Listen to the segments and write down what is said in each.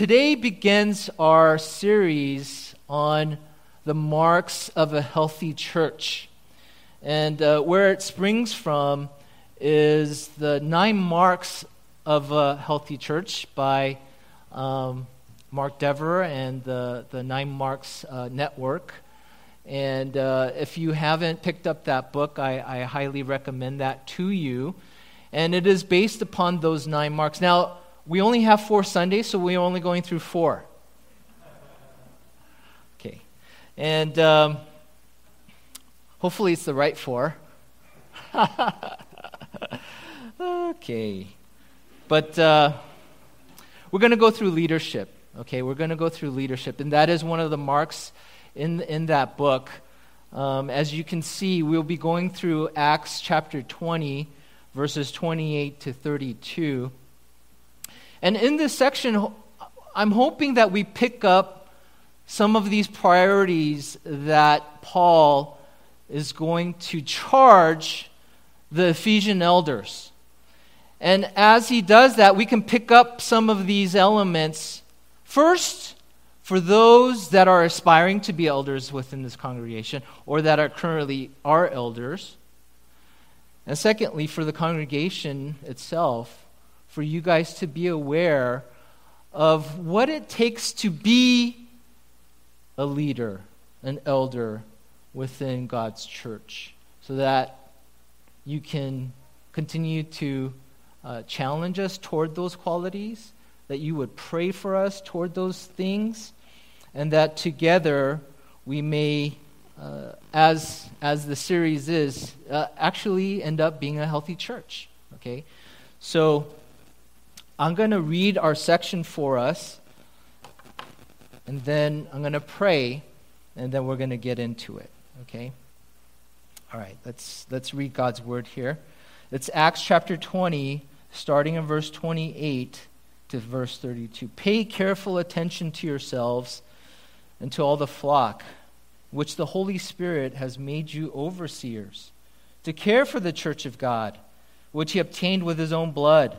today begins our series on the marks of a healthy church. And uh, where it springs from is the nine marks of a healthy church by um, Mark Dever and the, the Nine Marks uh, Network. And uh, if you haven't picked up that book, I, I highly recommend that to you. And it is based upon those nine marks. Now, we only have four Sundays, so we're only going through four. Okay. And um, hopefully it's the right four. okay. But uh, we're going to go through leadership. Okay, we're going to go through leadership. And that is one of the marks in, in that book. Um, as you can see, we'll be going through Acts chapter 20, verses 28 to 32. And in this section, I'm hoping that we pick up some of these priorities that Paul is going to charge the Ephesian elders. And as he does that, we can pick up some of these elements. First, for those that are aspiring to be elders within this congregation or that are currently are elders. And secondly, for the congregation itself, for you guys to be aware of what it takes to be a leader, an elder within God's church, so that you can continue to uh, challenge us toward those qualities, that you would pray for us toward those things, and that together we may, uh, as, as the series is, uh, actually end up being a healthy church. Okay? So I'm going to read our section for us, and then I'm going to pray, and then we're going to get into it. Okay? All right, let's, let's read God's word here. It's Acts chapter 20, starting in verse 28 to verse 32. Pay careful attention to yourselves and to all the flock, which the Holy Spirit has made you overseers, to care for the church of God, which he obtained with his own blood.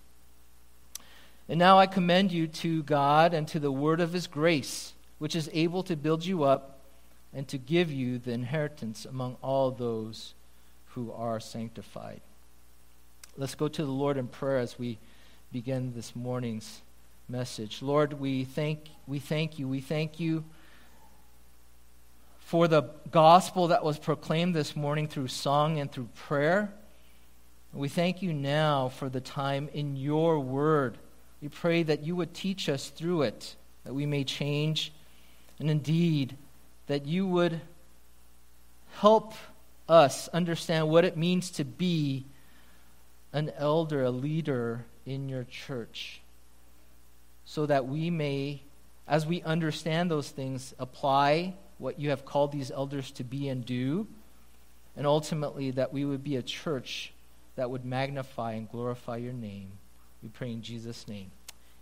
And now I commend you to God and to the word of his grace, which is able to build you up and to give you the inheritance among all those who are sanctified. Let's go to the Lord in prayer as we begin this morning's message. Lord, we thank, we thank you. We thank you for the gospel that was proclaimed this morning through song and through prayer. We thank you now for the time in your word. We pray that you would teach us through it, that we may change, and indeed, that you would help us understand what it means to be an elder, a leader in your church so that we may, as we understand those things, apply what you have called these elders to be and do, and ultimately that we would be a church that would magnify and glorify your name. We pray in Jesus' name.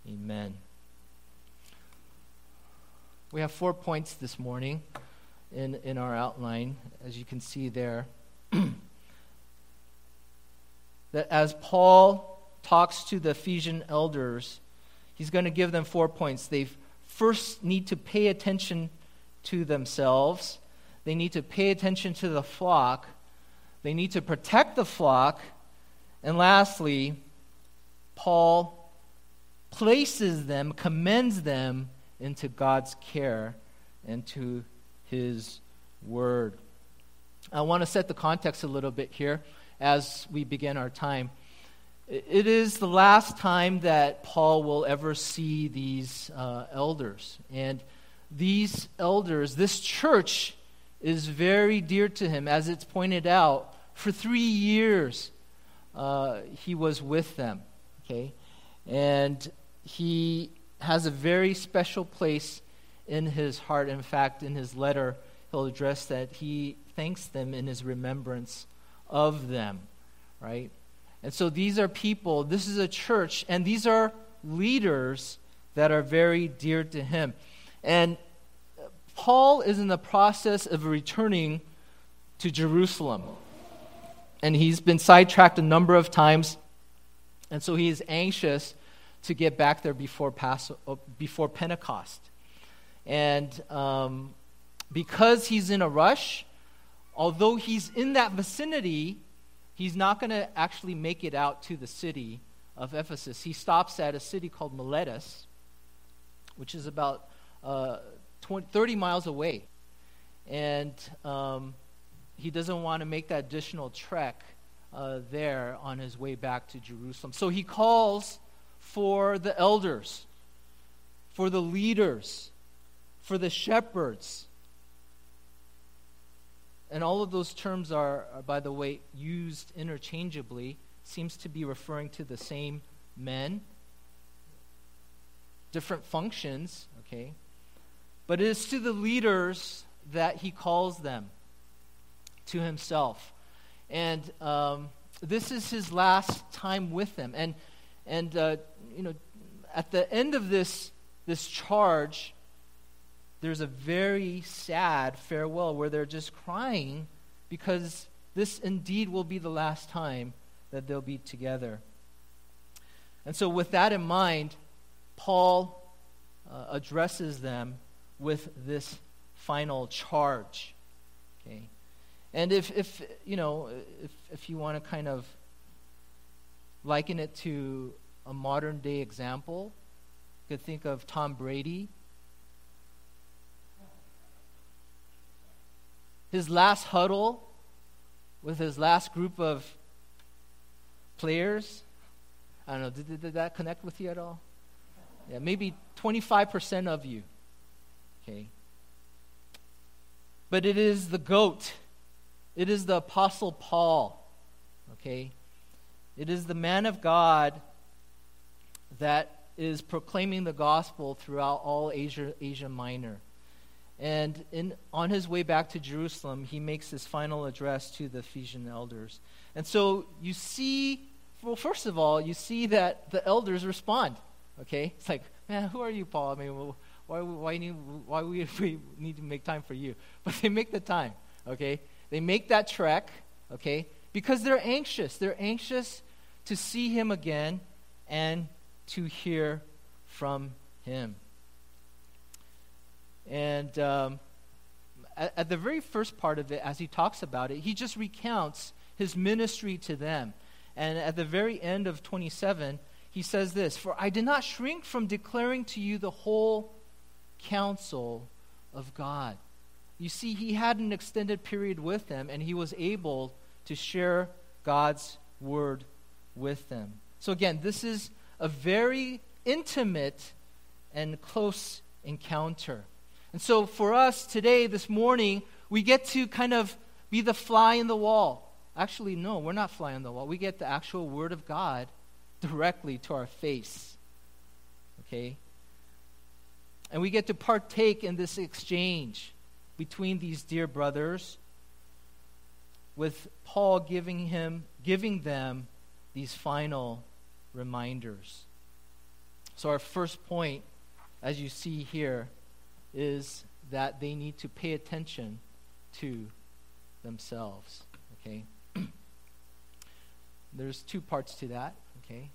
Amen. We have four points this morning in, in our outline, as you can see there. that as Paul talks to the Ephesian elders, he's going to give them four points. They first need to pay attention to themselves, they need to pay attention to the flock, they need to protect the flock, and lastly, Paul places them, commends them into God's care and to his word. I want to set the context a little bit here as we begin our time. It is the last time that Paul will ever see these uh, elders. And these elders, this church, is very dear to him. As it's pointed out, for three years uh, he was with them. Okay? And he has a very special place in his heart. In fact, in his letter, he'll address that he thanks them in his remembrance of them, right? And so these are people, this is a church, and these are leaders that are very dear to him. And Paul is in the process of returning to Jerusalem. And he's been sidetracked a number of times. And so he is anxious to get back there before, Pas- uh, before Pentecost. And um, because he's in a rush, although he's in that vicinity, he's not going to actually make it out to the city of Ephesus. He stops at a city called Miletus, which is about uh, 20, 30 miles away. And um, he doesn't want to make that additional trek uh, there on his way back to Jerusalem. So he calls for the elders, for the leaders, for the shepherds. And all of those terms are, are, by the way, used interchangeably, seems to be referring to the same men, different functions, okay? But it is to the leaders that he calls them to himself. And um, this is his last time with them. And, and uh, you know, at the end of this, this charge, there's a very sad farewell where they're just crying because this indeed will be the last time that they'll be together. And so, with that in mind, Paul uh, addresses them with this final charge. Okay? And if, if you know, if, if you want to kind of liken it to a modern day example, you could think of Tom Brady. His last huddle with his last group of players. I don't know, did, did that connect with you at all? Yeah, maybe 25% of you. Okay. But it is the goat it is the Apostle Paul, okay? It is the man of God that is proclaiming the gospel throughout all Asia, Asia Minor. And in, on his way back to Jerusalem, he makes his final address to the Ephesian elders. And so you see, well, first of all, you see that the elders respond. Okay? It's like, man, who are you, Paul? I mean, why, why, need, why we, we need to make time for you? But they make the time. Okay? They make that trek, okay, because they're anxious. They're anxious to see him again and to hear from him. And um, at, at the very first part of it, as he talks about it, he just recounts his ministry to them. And at the very end of 27, he says this For I did not shrink from declaring to you the whole counsel of God. You see, he had an extended period with them, and he was able to share God's word with them. So, again, this is a very intimate and close encounter. And so, for us today, this morning, we get to kind of be the fly in the wall. Actually, no, we're not fly in the wall. We get the actual word of God directly to our face. Okay? And we get to partake in this exchange between these dear brothers with Paul giving him giving them these final reminders. So our first point as you see here is that they need to pay attention to themselves, okay? There's two parts to that, okay?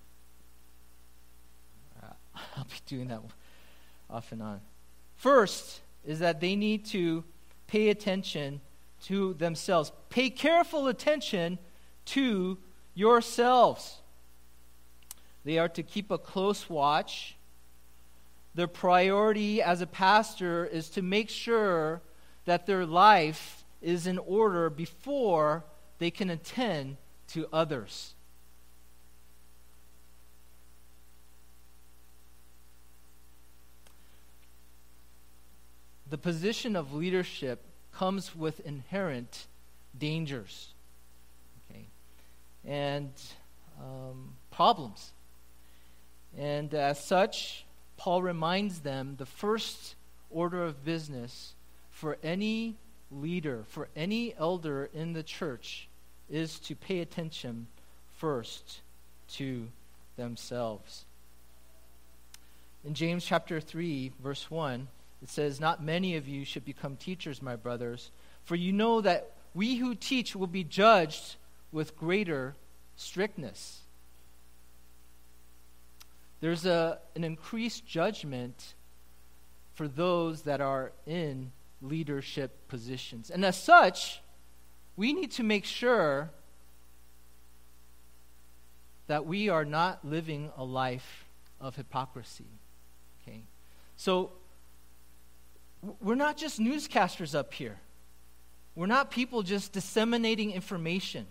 Uh, I'll be doing that off and on. First is that they need to pay attention to themselves. Pay careful attention to yourselves. They are to keep a close watch. Their priority as a pastor is to make sure that their life is in order before they can attend to others. The position of leadership comes with inherent dangers okay, and um, problems. And as such, Paul reminds them the first order of business for any leader, for any elder in the church, is to pay attention first to themselves. In James chapter 3, verse 1, it says, Not many of you should become teachers, my brothers, for you know that we who teach will be judged with greater strictness. There's a, an increased judgment for those that are in leadership positions. And as such, we need to make sure that we are not living a life of hypocrisy. Okay? So, we're not just newscasters up here. We're not people just disseminating information.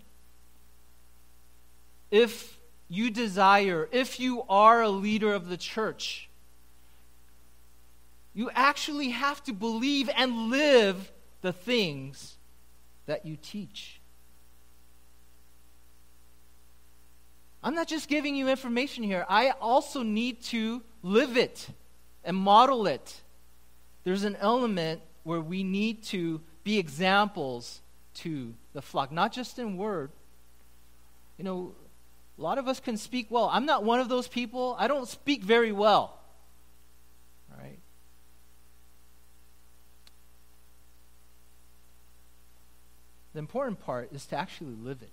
If you desire, if you are a leader of the church, you actually have to believe and live the things that you teach. I'm not just giving you information here, I also need to live it and model it. There's an element where we need to be examples to the flock, not just in word. You know, a lot of us can speak well. I'm not one of those people. I don't speak very well. All right? The important part is to actually live it.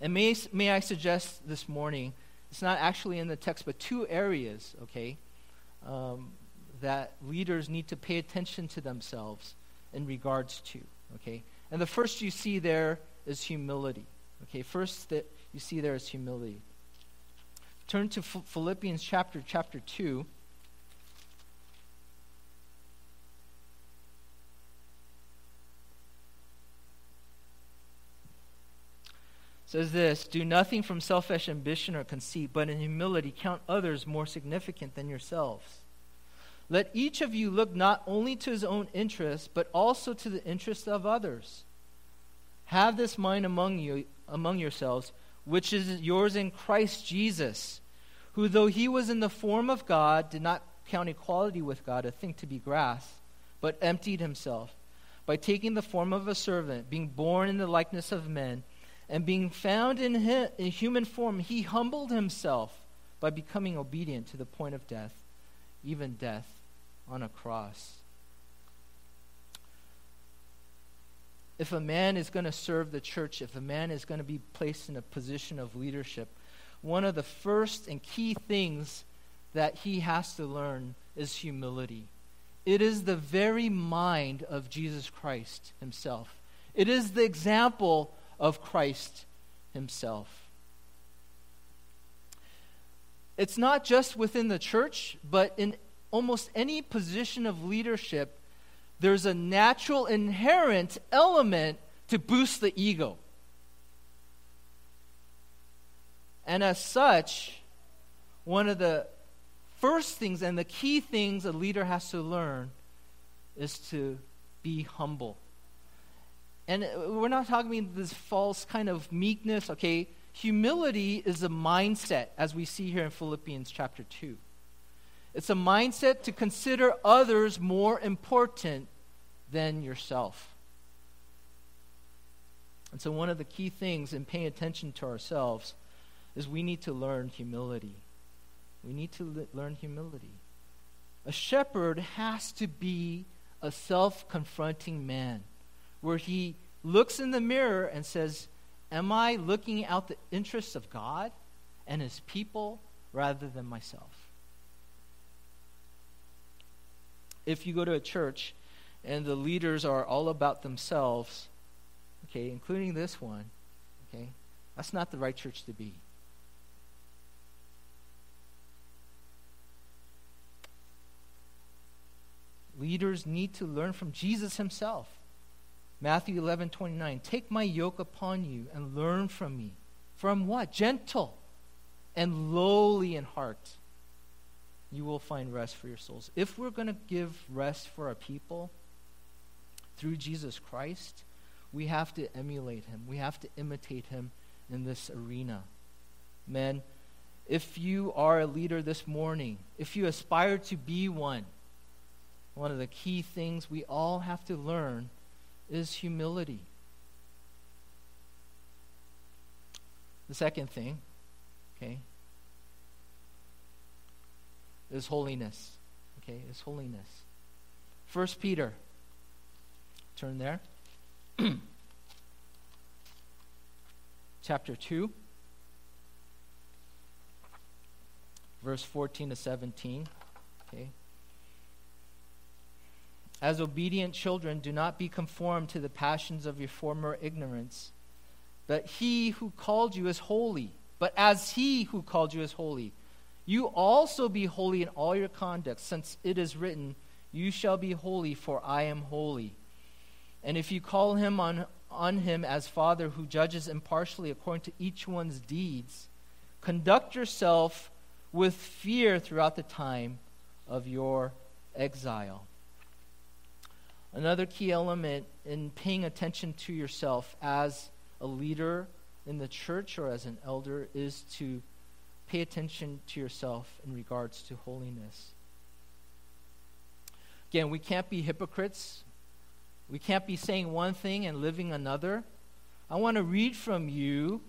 And may, may I suggest this morning, it's not actually in the text, but two areas, okay, um, that leaders need to pay attention to themselves in regards to, okay? And the first you see there is humility, okay? First that you see there is humility. Turn to Philippians chapter chapter 2. says this Do nothing from selfish ambition or conceit, but in humility count others more significant than yourselves. Let each of you look not only to his own interests, but also to the interests of others. Have this mind among you among yourselves, which is yours in Christ Jesus, who though he was in the form of God, did not count equality with God a thing to be grasped, but emptied himself by taking the form of a servant, being born in the likeness of men and being found in, in human form, he humbled himself by becoming obedient to the point of death, even death on a cross. If a man is going to serve the church, if a man is going to be placed in a position of leadership, one of the first and key things that he has to learn is humility. It is the very mind of Jesus Christ himself. It is the example of Christ himself. It's not just within the church, but in almost any position of leadership, there's a natural, inherent element to boost the ego. And as such, one of the first things and the key things a leader has to learn is to be humble. And we're not talking about this false kind of meekness, okay? Humility is a mindset, as we see here in Philippians chapter 2. It's a mindset to consider others more important than yourself. And so, one of the key things in paying attention to ourselves is we need to learn humility. We need to learn humility. A shepherd has to be a self confronting man where he looks in the mirror and says, Am I looking out the interests of God and his people rather than myself? If you go to a church and the leaders are all about themselves, okay, including this one, okay, that's not the right church to be. Leaders need to learn from Jesus himself. Matthew 11, 29. Take my yoke upon you and learn from me. From what? Gentle and lowly in heart. You will find rest for your souls. If we're going to give rest for our people through Jesus Christ, we have to emulate him. We have to imitate him in this arena. Men, if you are a leader this morning, if you aspire to be one, one of the key things we all have to learn is humility. The second thing, okay, is holiness. Okay, is holiness. First Peter. Turn there. Chapter 2. Verse 14 to 17. Okay. As obedient children, do not be conformed to the passions of your former ignorance. But he who called you is holy. But as he who called you is holy, you also be holy in all your conduct, since it is written, You shall be holy, for I am holy. And if you call him on, on him as Father who judges impartially according to each one's deeds, conduct yourself with fear throughout the time of your exile. Another key element in paying attention to yourself as a leader in the church or as an elder is to pay attention to yourself in regards to holiness. Again, we can't be hypocrites. We can't be saying one thing and living another. I want to read from you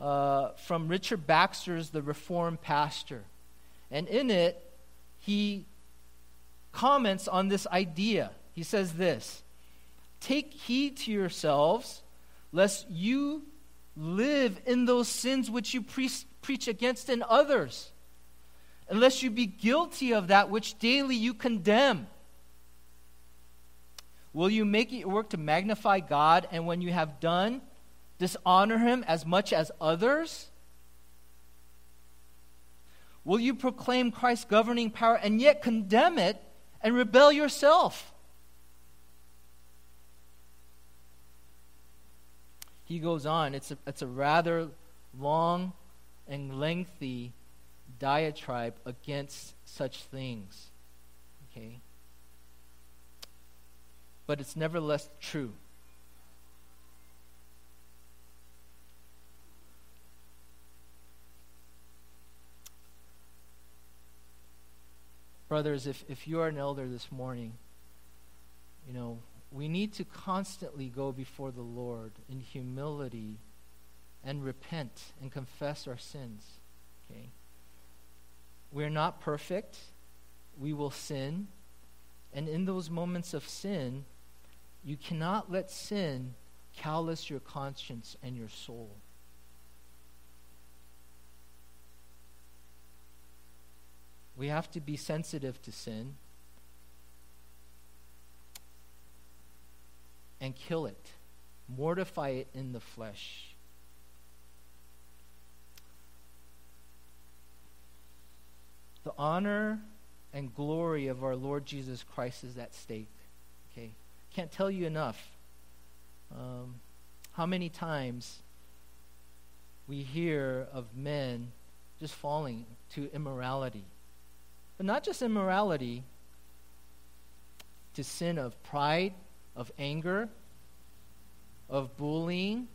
uh, from Richard Baxter's The Reformed Pastor. And in it, he comments on this idea he says this Take heed to yourselves, lest you live in those sins which you pre- preach against in others, unless you be guilty of that which daily you condemn. Will you make it your work to magnify God, and when you have done, dishonor him as much as others? Will you proclaim Christ's governing power and yet condemn it and rebel yourself? He goes on. It's a, it's a rather long and lengthy diatribe against such things. Okay? But it's nevertheless true. Brothers, if, if you are an elder this morning, you know, we need to constantly go before the Lord in humility and repent and confess our sins. Okay? We're not perfect. We will sin. And in those moments of sin, you cannot let sin callous your conscience and your soul. We have to be sensitive to sin. And kill it, mortify it in the flesh. The honor and glory of our Lord Jesus Christ is at stake. Okay? Can't tell you enough um, how many times we hear of men just falling to immorality. But not just immorality, to sin of pride, of anger, of bullying.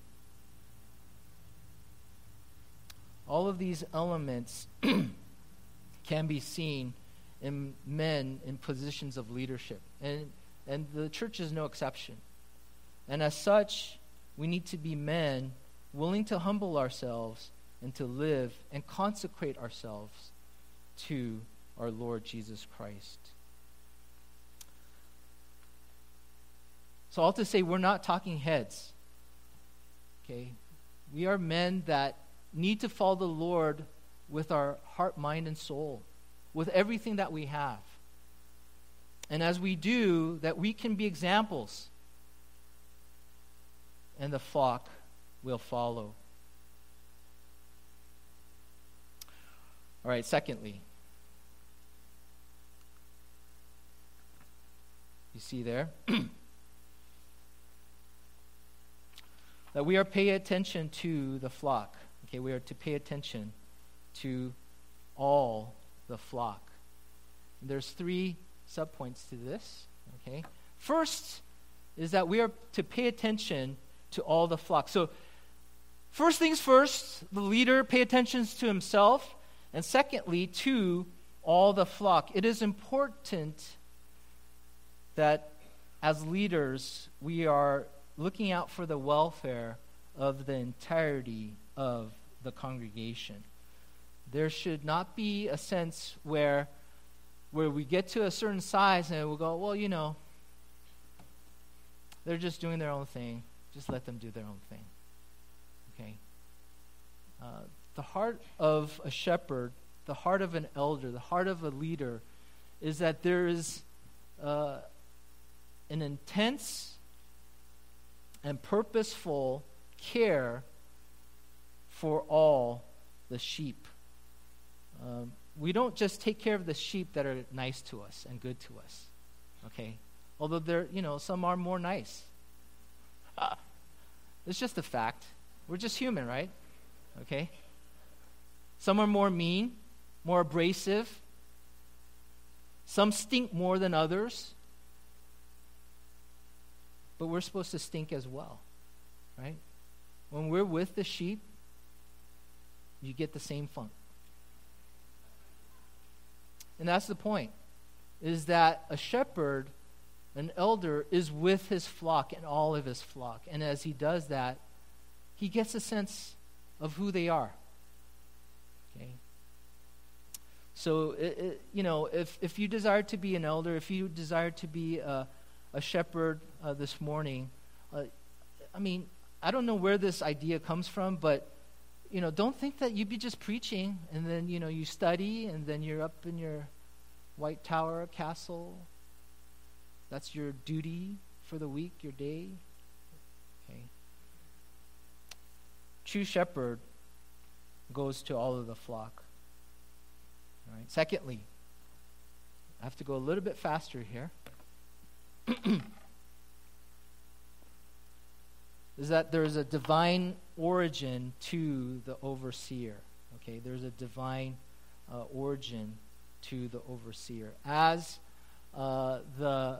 All of these elements can be seen in men in positions of leadership. And, and the church is no exception. And as such, we need to be men willing to humble ourselves and to live and consecrate ourselves to our Lord Jesus Christ. So, all to say, we're not talking heads. Okay? We are men that need to follow the Lord with our heart, mind, and soul, with everything that we have. And as we do, that we can be examples, and the flock will follow. All right, secondly, you see there? that we are pay attention to the flock. Okay, we are to pay attention to all the flock. And there's three subpoints to this. Okay, first is that we are to pay attention to all the flock. So, first things first, the leader pay attention to himself, and secondly, to all the flock. It is important that as leaders, we are looking out for the welfare of the entirety of the congregation. There should not be a sense where, where we get to a certain size and we'll go, well, you know, they're just doing their own thing. Just let them do their own thing. Okay? Uh, the heart of a shepherd, the heart of an elder, the heart of a leader is that there is uh, an intense and purposeful care for all the sheep. Um, we don't just take care of the sheep that are nice to us and good to us. Okay? Although there, you know, some are more nice. it's just a fact. We're just human, right? Okay? Some are more mean, more abrasive. Some stink more than others. But we're supposed to stink as well, right? When we're with the sheep, you get the same funk. And that's the point, is that a shepherd, an elder, is with his flock and all of his flock. And as he does that, he gets a sense of who they are. Okay? So, it, it, you know, if, if you desire to be an elder, if you desire to be a, a shepherd uh, this morning, uh, I mean, I don't know where this idea comes from, but you know, don't think that you'd be just preaching and then, you know, you study and then you're up in your white tower castle. That's your duty for the week, your day. Okay. True shepherd goes to all of the flock. All right. Secondly, I have to go a little bit faster here. is that there's a divine origin to the overseer. Okay, there's a divine uh, origin to the overseer. As uh, the,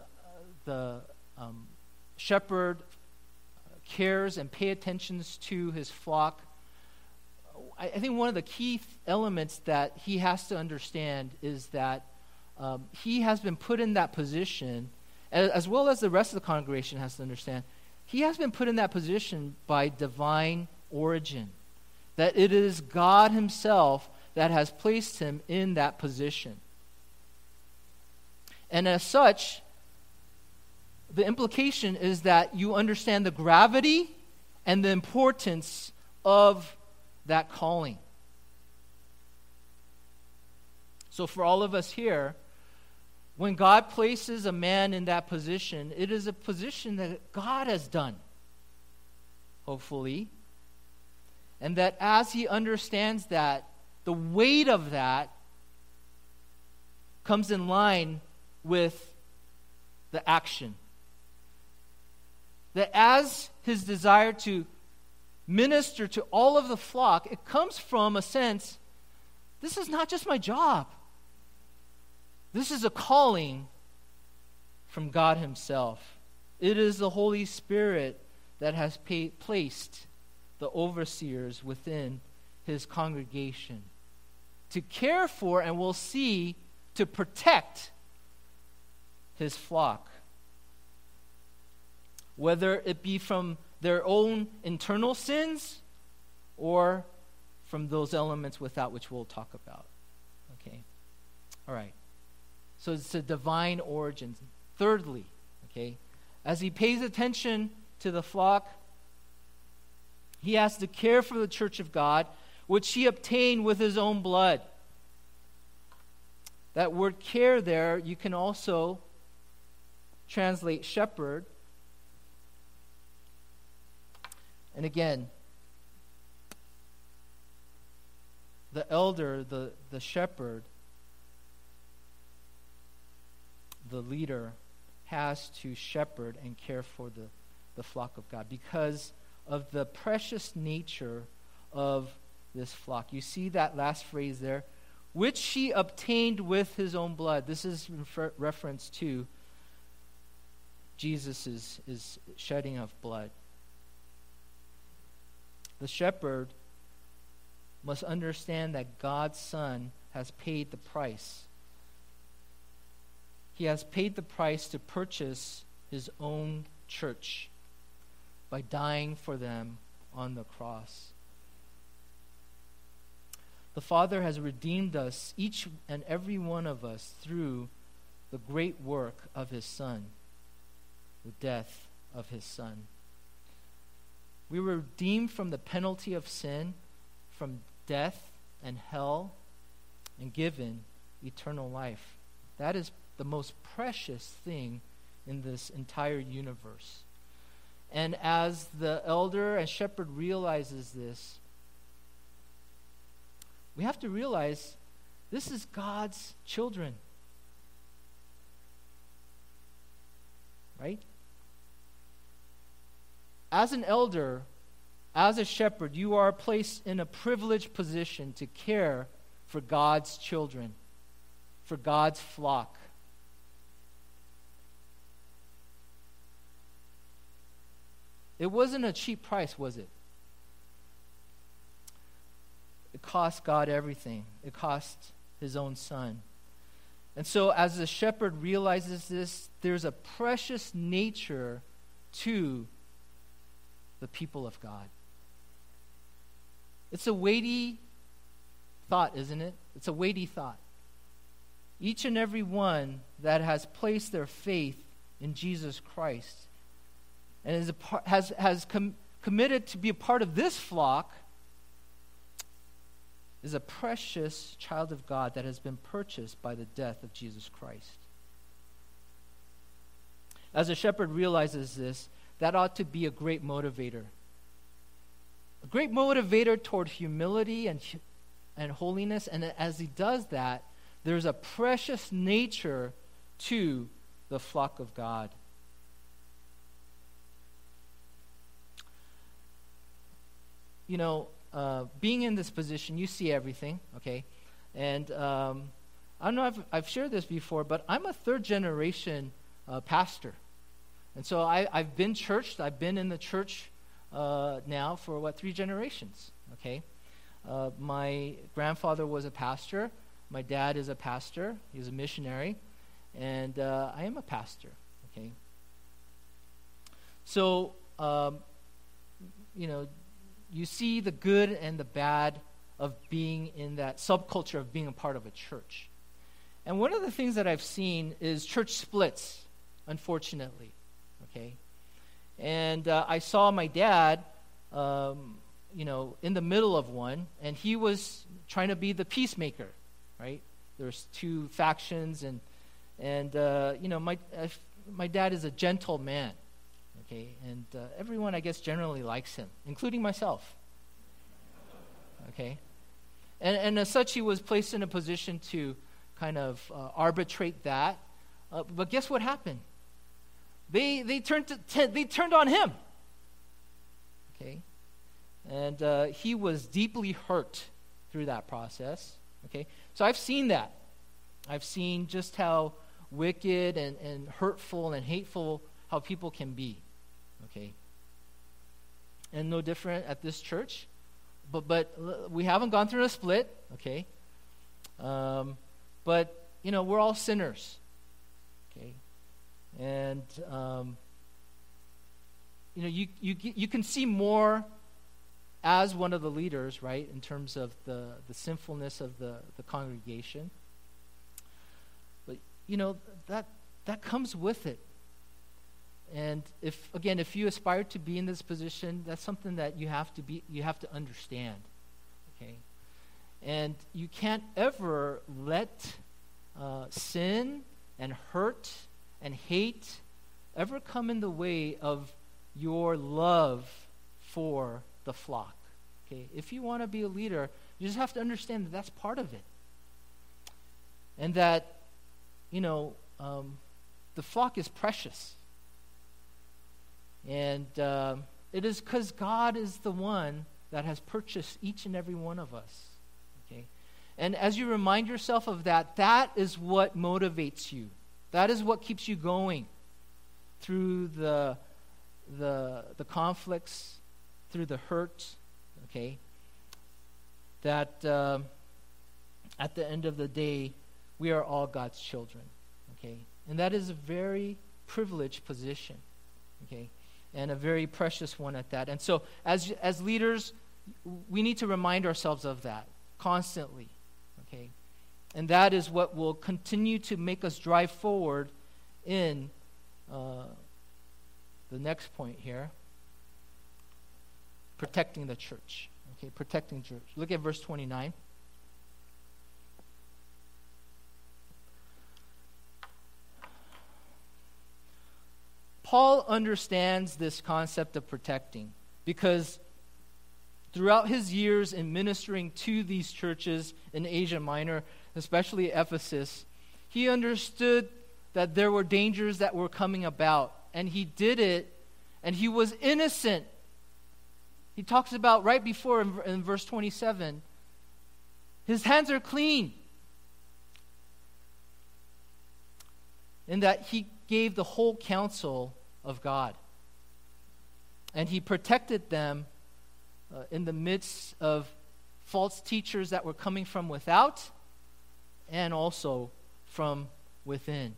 the um, shepherd cares and pay attentions to his flock, I, I, think one of the key th- elements that he has to understand is that um, he has been put in that position, as, as well as the rest of the congregation has to understand he has been put in that position by divine origin. That it is God Himself that has placed him in that position. And as such, the implication is that you understand the gravity and the importance of that calling. So, for all of us here, when God places a man in that position, it is a position that God has done, hopefully. And that as he understands that, the weight of that comes in line with the action. That as his desire to minister to all of the flock, it comes from a sense this is not just my job. This is a calling from God Himself. It is the Holy Spirit that has placed the overseers within His congregation to care for and we'll see to protect His flock. Whether it be from their own internal sins or from those elements without which we'll talk about. Okay? All right. So it's a divine origin. Thirdly, okay, as he pays attention to the flock, he has to care for the church of God, which he obtained with his own blood. That word care there, you can also translate shepherd. And again, the elder, the, the shepherd, the leader has to shepherd and care for the, the flock of God because of the precious nature of this flock. You see that last phrase there? Which he obtained with his own blood. This is refer- reference to Jesus' is shedding of blood. The shepherd must understand that God's Son has paid the price he has paid the price to purchase his own church by dying for them on the cross. The Father has redeemed us, each and every one of us, through the great work of His Son, the death of His Son. We were redeemed from the penalty of sin, from death and hell, and given eternal life. That is the most precious thing in this entire universe. And as the elder and shepherd realizes this, we have to realize this is God's children. Right? As an elder, as a shepherd, you are placed in a privileged position to care for God's children, for God's flock. It wasn't a cheap price, was it? It cost God everything. It cost his own son. And so, as the shepherd realizes this, there's a precious nature to the people of God. It's a weighty thought, isn't it? It's a weighty thought. Each and every one that has placed their faith in Jesus Christ and is part, has, has com, committed to be a part of this flock is a precious child of God that has been purchased by the death of Jesus Christ. As a shepherd realizes this, that ought to be a great motivator. A great motivator toward humility and, and holiness. And as he does that, there's a precious nature to the flock of God. You know, uh, being in this position, you see everything, okay? And um, I don't know if I've shared this before, but I'm a third generation uh, pastor. And so I, have been churched, I've been in the church uh, now for what, three generations, okay? Uh, my grandfather was a pastor, my dad is a pastor, he's a missionary, and uh, I am a pastor, okay? So, um, you know, you see the good and the bad of being in that subculture of being a part of a church. And one of the things that I've seen is church splits, unfortunately. Okay? And uh, I saw my dad, um, you know, in the middle of one, and he was trying to be the peacemaker, right? There's two factions, and, and uh, you know, my, my dad is a gentle man. Okay, and uh, everyone, I guess, generally likes him, including myself. Okay, and, and as such, he was placed in a position to kind of uh, arbitrate that. Uh, but guess what happened? They, they, turned to, they turned on him. Okay, and uh, he was deeply hurt through that process. Okay, so I've seen that. I've seen just how wicked and, and hurtful and hateful how people can be. Okay? And no different at this church. But, but we haven't gone through a split, okay? Um, but, you know, we're all sinners, okay? And, um, you know, you, you, you can see more as one of the leaders, right, in terms of the, the sinfulness of the, the congregation. But, you know, that, that comes with it. And if again, if you aspire to be in this position, that's something that you have to be you have to understand. Okay? And you can't ever let uh, sin and hurt and hate ever come in the way of your love for the flock. Okay? If you want to be a leader, you just have to understand that that's part of it. And that, you know, um, the flock is precious. And uh, it is because God is the one that has purchased each and every one of us. Okay? And as you remind yourself of that, that is what motivates you. That is what keeps you going through the, the, the conflicts, through the hurt. Okay? That uh, at the end of the day, we are all God's children. Okay? And that is a very privileged position, okay? And a very precious one at that. And so, as, as leaders, we need to remind ourselves of that constantly, okay? And that is what will continue to make us drive forward in uh, the next point here protecting the church. Okay, protecting church. Look at verse 29. Paul understands this concept of protecting because throughout his years in ministering to these churches in Asia Minor, especially Ephesus, he understood that there were dangers that were coming about, and he did it, and he was innocent. He talks about right before in, in verse 27 his hands are clean. In that he gave the whole counsel of God. And he protected them uh, in the midst of false teachers that were coming from without and also from within.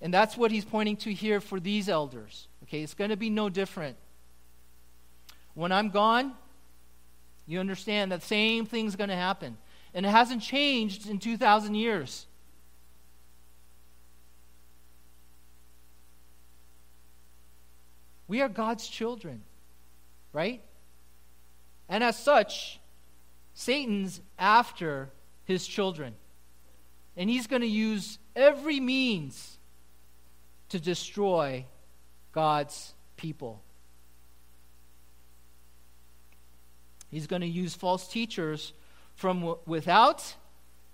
And that's what he's pointing to here for these elders. Okay, it's going to be no different. When I'm gone, you understand that same thing's going to happen. And it hasn't changed in 2,000 years. We are God's children, right? And as such, Satan's after his children. And he's going to use every means to destroy God's people. He's going to use false teachers from without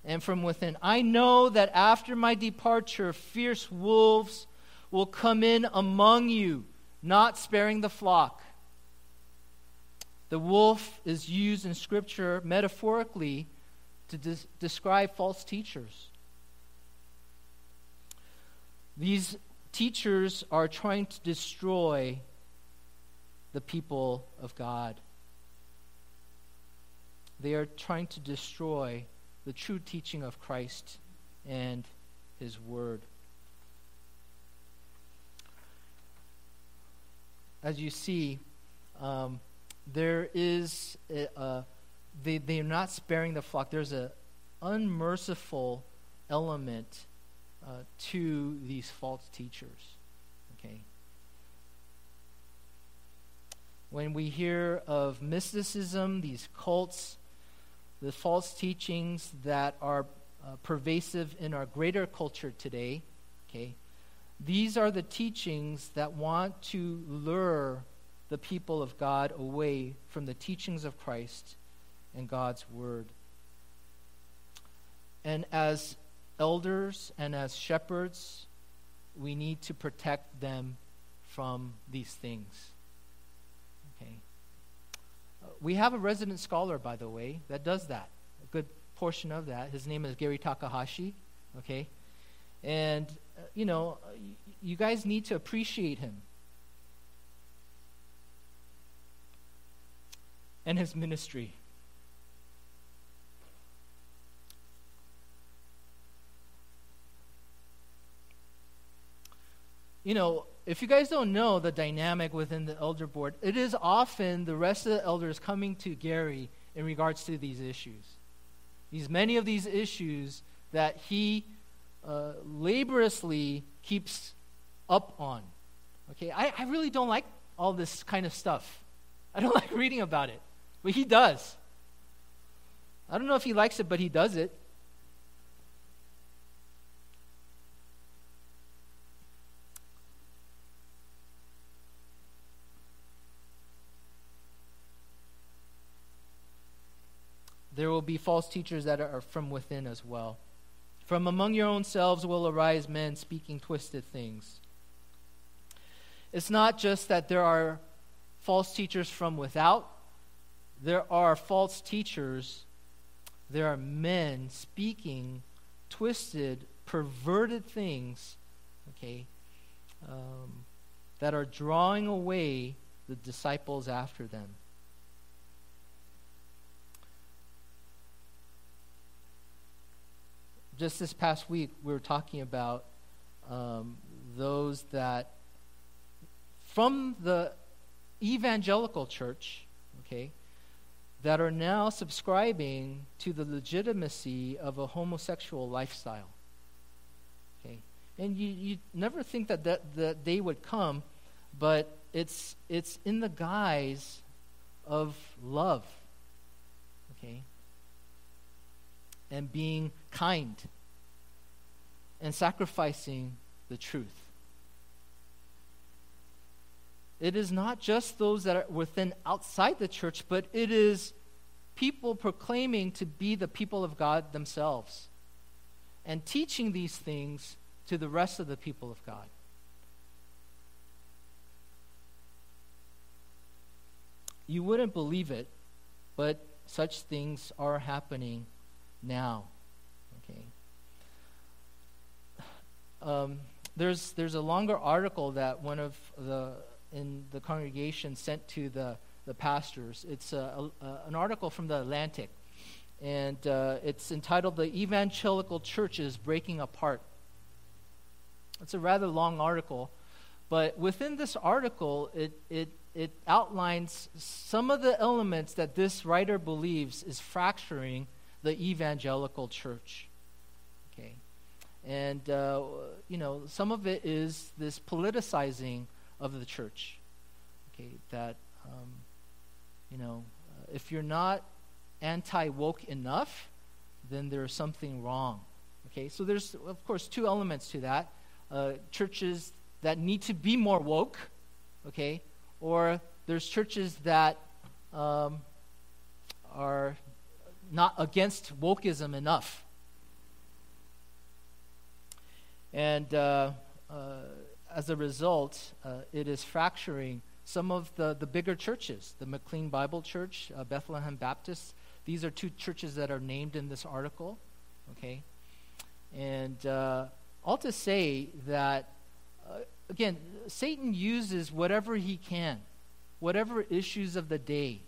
and from within. I know that after my departure, fierce wolves will come in among you not sparing the flock. The wolf is used in Scripture metaphorically to des- describe false teachers. These teachers are trying to destroy the people of God. They are trying to destroy the true teaching of Christ and His Word. As you see, um, there is a, a, they they are not sparing the flock. There's an unmerciful element uh, to these false teachers. Okay. When we hear of mysticism, these cults, the false teachings that are uh, pervasive in our greater culture today, okay, these are the teachings that want to lure the people of God away from the teachings of Christ and God's Word. And as elders and as shepherds, we need to protect them from these things. Okay. We have a resident scholar, by the way, that does that. A good portion of that. His name is Gary Takahashi. Okay. And, uh, you know, you guys need to appreciate him and his ministry. You know, if you guys don't know the dynamic within the elder board, it is often the rest of the elders coming to Gary in regards to these issues. These many of these issues that he uh, laboriously keeps up on. Okay, I, I really don't like all this kind of stuff. I don't like reading about it, but he does. I don't know if he likes it, but he does it. There will be false teachers that are from within as well. From among your own selves will arise men speaking twisted things. It's not just that there are false teachers from without, there are false teachers, there are men speaking twisted, perverted things, okay, um, that are drawing away the disciples after them. Just this past week, we were talking about um, those that from the evangelical church, okay, that are now subscribing to the legitimacy of a homosexual lifestyle. Okay, and you, you never think that, that that they would come, but it's it's in the guise of love. Okay, and being kind and sacrificing the truth. It is not just those that are within outside the church, but it is people proclaiming to be the people of God themselves and teaching these things to the rest of the people of God. You wouldn't believe it, but such things are happening now. Okay. Um, there's there's a longer article that one of the in the congregation sent to the the pastors. It's a, a, an article from the Atlantic, and uh, it's entitled "The Evangelical Church is Breaking Apart." It's a rather long article, but within this article, it it it outlines some of the elements that this writer believes is fracturing the evangelical church. Okay. And, uh, you know, some of it is this politicizing of the church. Okay. That, um, you know, uh, if you're not anti woke enough, then there's something wrong. Okay. So there's, of course, two elements to that uh, churches that need to be more woke. Okay. Or there's churches that um, are not against wokeism enough. And uh, uh, as a result, uh, it is fracturing some of the, the bigger churches. The McLean Bible Church, uh, Bethlehem Baptist, these are two churches that are named in this article. Okay? And uh, all to say that, again, Satan uses whatever he can, whatever issues of the day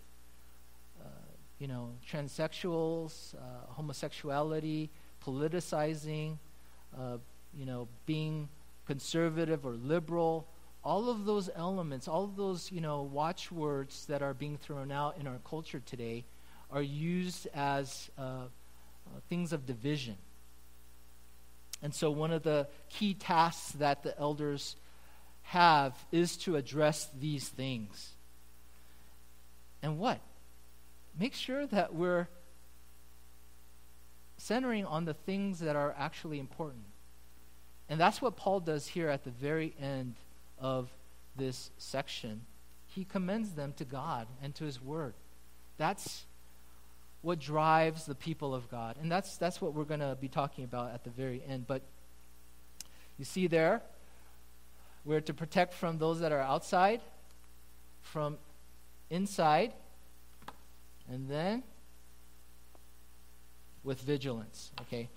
you know, transsexuals, uh, homosexuality, politicizing, uh, you know, being conservative or liberal, all of those elements, all of those, you know, watchwords that are being thrown out in our culture today are used as uh, uh things of division. And so, one of the key tasks that the elders have is to address these things. And what? Make sure that we're centering on the things that are actually important. And that's what Paul does here at the very end of this section. He commends them to God and to his word. That's what drives the people of God. And that's that's what we're going to be talking about at the very end. But you see there, we're to protect from those that are outside, from inside, and then with vigilance, okay?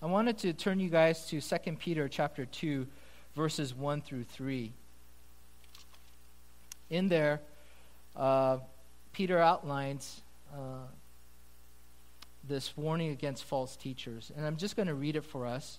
I wanted to turn you guys to 2 Peter chapter 2 verses 1 through 3. In there, uh, Peter outlines uh, this warning against false teachers. And I'm just going to read it for us.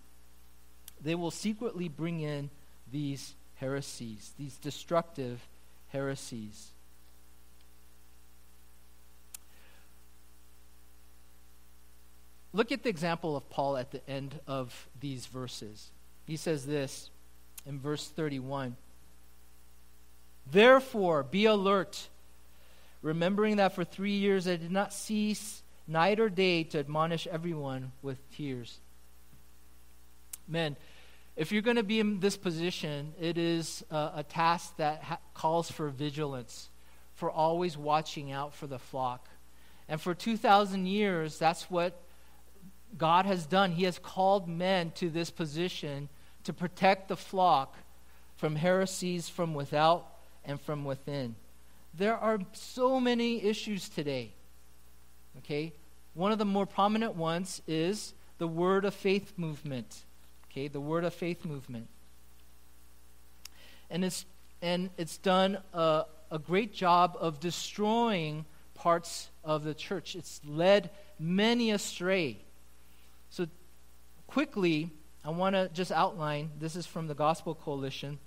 they will secretly bring in these heresies, these destructive heresies. Look at the example of Paul at the end of these verses. He says this in verse 31 Therefore, be alert, remembering that for three years I did not cease night or day to admonish everyone with tears. Men, if you're going to be in this position, it is a task that ha- calls for vigilance, for always watching out for the flock. And for 2,000 years, that's what God has done. He has called men to this position to protect the flock from heresies from without and from within. There are so many issues today. Okay? One of the more prominent ones is the Word of Faith movement. Okay, the Word of Faith movement. And it's, and it's done a, a great job of destroying parts of the church. It's led many astray. So, quickly, I want to just outline this is from the Gospel Coalition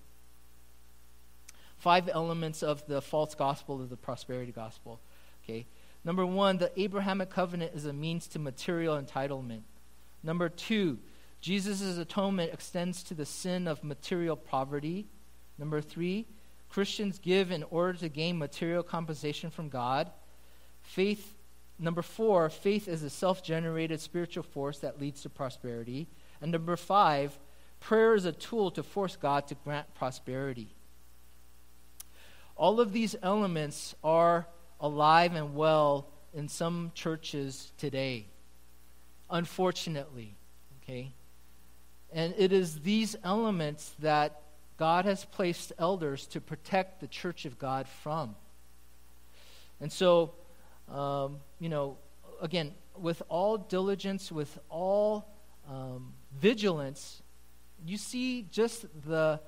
five elements of the false gospel of the prosperity gospel. Okay. Number one, the Abrahamic covenant is a means to material entitlement. Number two, Jesus' atonement extends to the sin of material poverty. Number three, Christians give in order to gain material compensation from God. Faith, number four, faith is a self generated spiritual force that leads to prosperity. And number five, prayer is a tool to force God to grant prosperity. All of these elements are alive and well in some churches today, unfortunately. Okay? And it is these elements that God has placed elders to protect the church of God from. And so, um, you know, again, with all diligence, with all um, vigilance, you see just the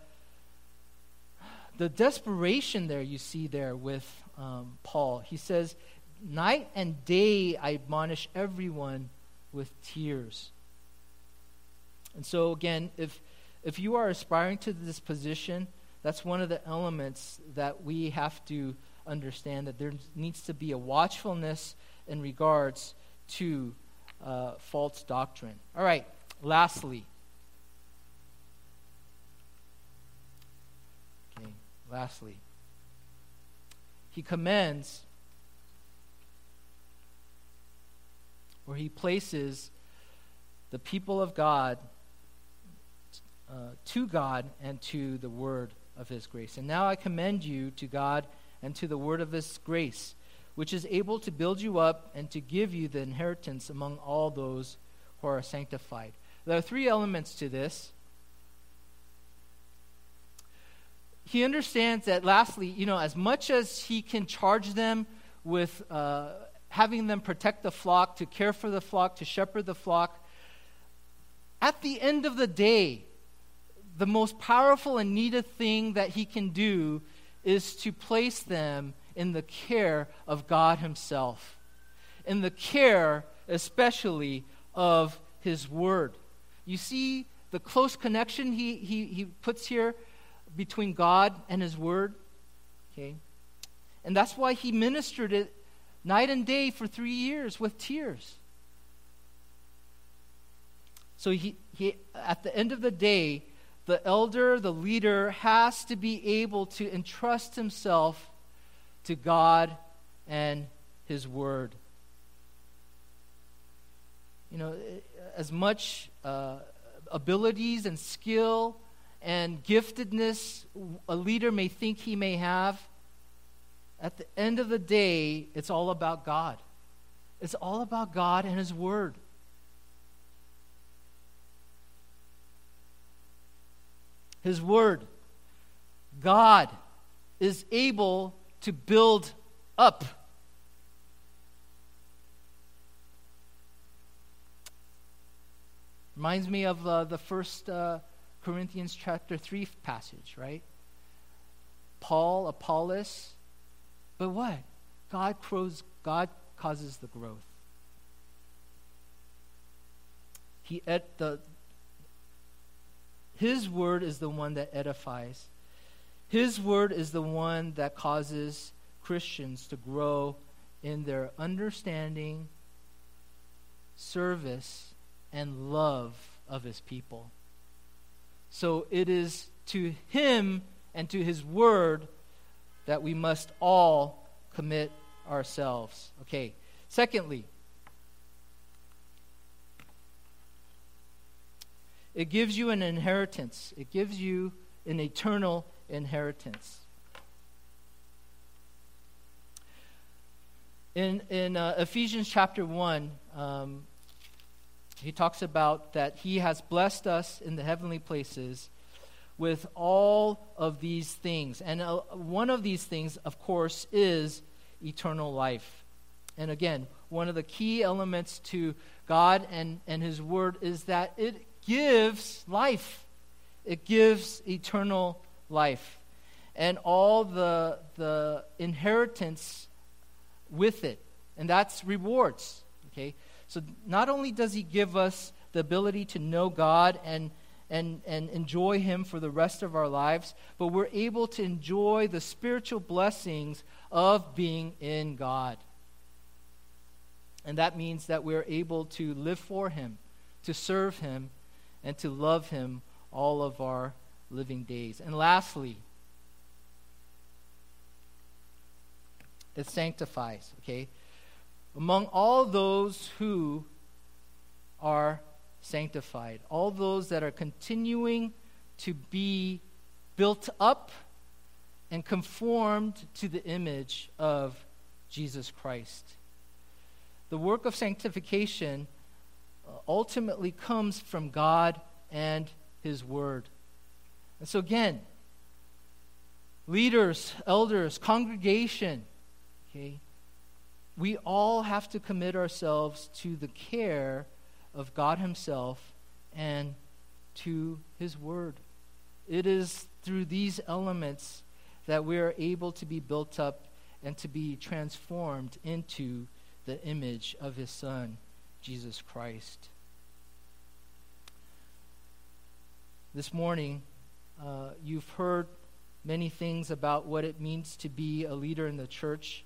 the desperation there you see there with um, Paul. He says, Night and day I admonish everyone with tears. And so, again, if, if you are aspiring to this position, that's one of the elements that we have to understand that there needs to be a watchfulness in regards to uh, false doctrine. All right, lastly, Okay, Lastly, he commends where he places the people of God uh, to God and to the word of his grace. And now I commend you to God and to the word of his grace, which is able to build you up and to give you the inheritance among all those who are sanctified. There are three elements to this. he understands that, lastly, you know, as much as he can charge them with uh, having them protect the flock, to care for the flock, to shepherd the flock, at the end of the day, the most powerful and needed thing that he can do is to place them in the care of God Himself, in the care, especially, of His Word. You see the close connection he, he, he puts here between God and His Word. Okay? And that's why he ministered it night and day for three years with tears. So he, he, at the end of the day, the elder, the leader, has to be able to entrust himself to God and his word. You know, as much uh, abilities and skill and giftedness a leader may think he may have, at the end of the day, it's all about God. It's all about God and His Word. His Word. God is able to build up. Reminds me of uh, the first. Uh, Corinthians chapter 3 passage, right? Paul, Apollos, but what? God, grows, God causes the growth. He ed, the, his word is the one that edifies. His word is the one that causes Christians to grow in their understanding, service, and love of his people. So it is to Him and to His Word that we must all commit ourselves. Okay. Secondly, it gives you an inheritance, it gives you an eternal inheritance. In, in uh, Ephesians chapter 1, um, he talks about that he has blessed us in the heavenly places with all of these things. And uh, one of these things, of course, is eternal life. And again, one of the key elements to God and, and His Word is that it gives life, it gives eternal life. And all the, the inheritance with it. And that's rewards. Okay? So not only does He give us the ability to know God and and, and enjoy Him for the rest of our lives, but we're able to enjoy the spiritual blessings of being in God. And that means that we're able to live for Him, to serve Him, and to love Him all of our living days. And lastly, it sanctifies, okay? Among all those who are sanctified. All those that are continuing to be built up and conformed to the image of Jesus Christ. The work of sanctification ultimately comes from God and His Word. And so, again, leaders, elders, congregation, okay, we all have to commit ourselves to the care of God Himself and to His Word. It is through these elements that we are able to be built up and to be transformed into the image of His Son, Jesus Christ. This morning, uh, you've heard many things about what it means to be a leader in the church.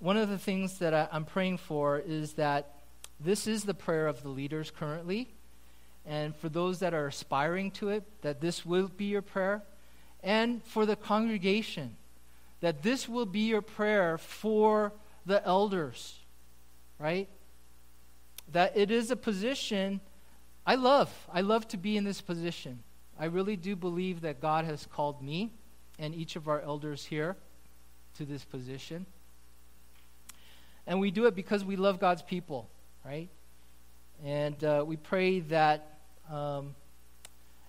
One of the things that I, I'm praying for is that this is the prayer of the leaders currently. And for those that are aspiring to it, that this will be your prayer. And for the congregation, that this will be your prayer for the elders, right? That it is a position I love. I love to be in this position. I really do believe that God has called me and each of our elders here to this position. And we do it because we love God's people right? And uh, we pray that um,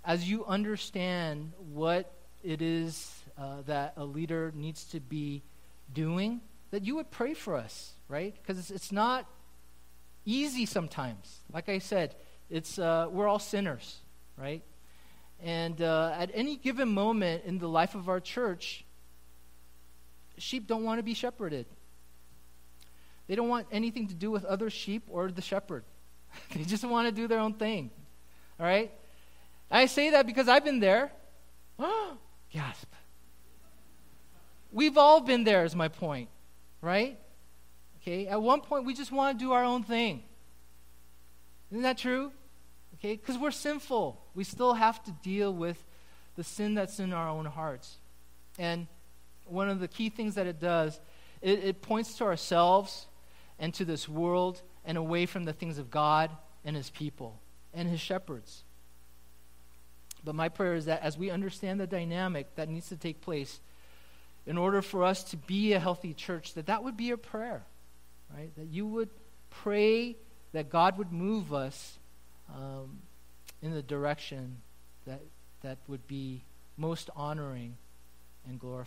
as you understand what it is uh, that a leader needs to be doing, that you would pray for us, right? Because it's, it's, not easy sometimes. Like I said, it's, uh, we're all sinners, right? And uh, at any given moment in the life of our church, sheep don't want to be shepherded. They don't want anything to do with other sheep or the shepherd. they just want to do their own thing. All right? I say that because I've been there. Gasp. We've all been there, is my point. Right? Okay? At one point, we just want to do our own thing. Isn't that true? Okay? Because we're sinful. We still have to deal with the sin that's in our own hearts. And one of the key things that it does, it, it points to ourselves and to this world and away from the things of God and his people and his shepherds. But my prayer is that as we understand the dynamic that needs to take place in order for us to be a healthy church, that that would be a prayer, right? That you would pray that God would move us um, in the direction that, that would be most honoring and glorifying.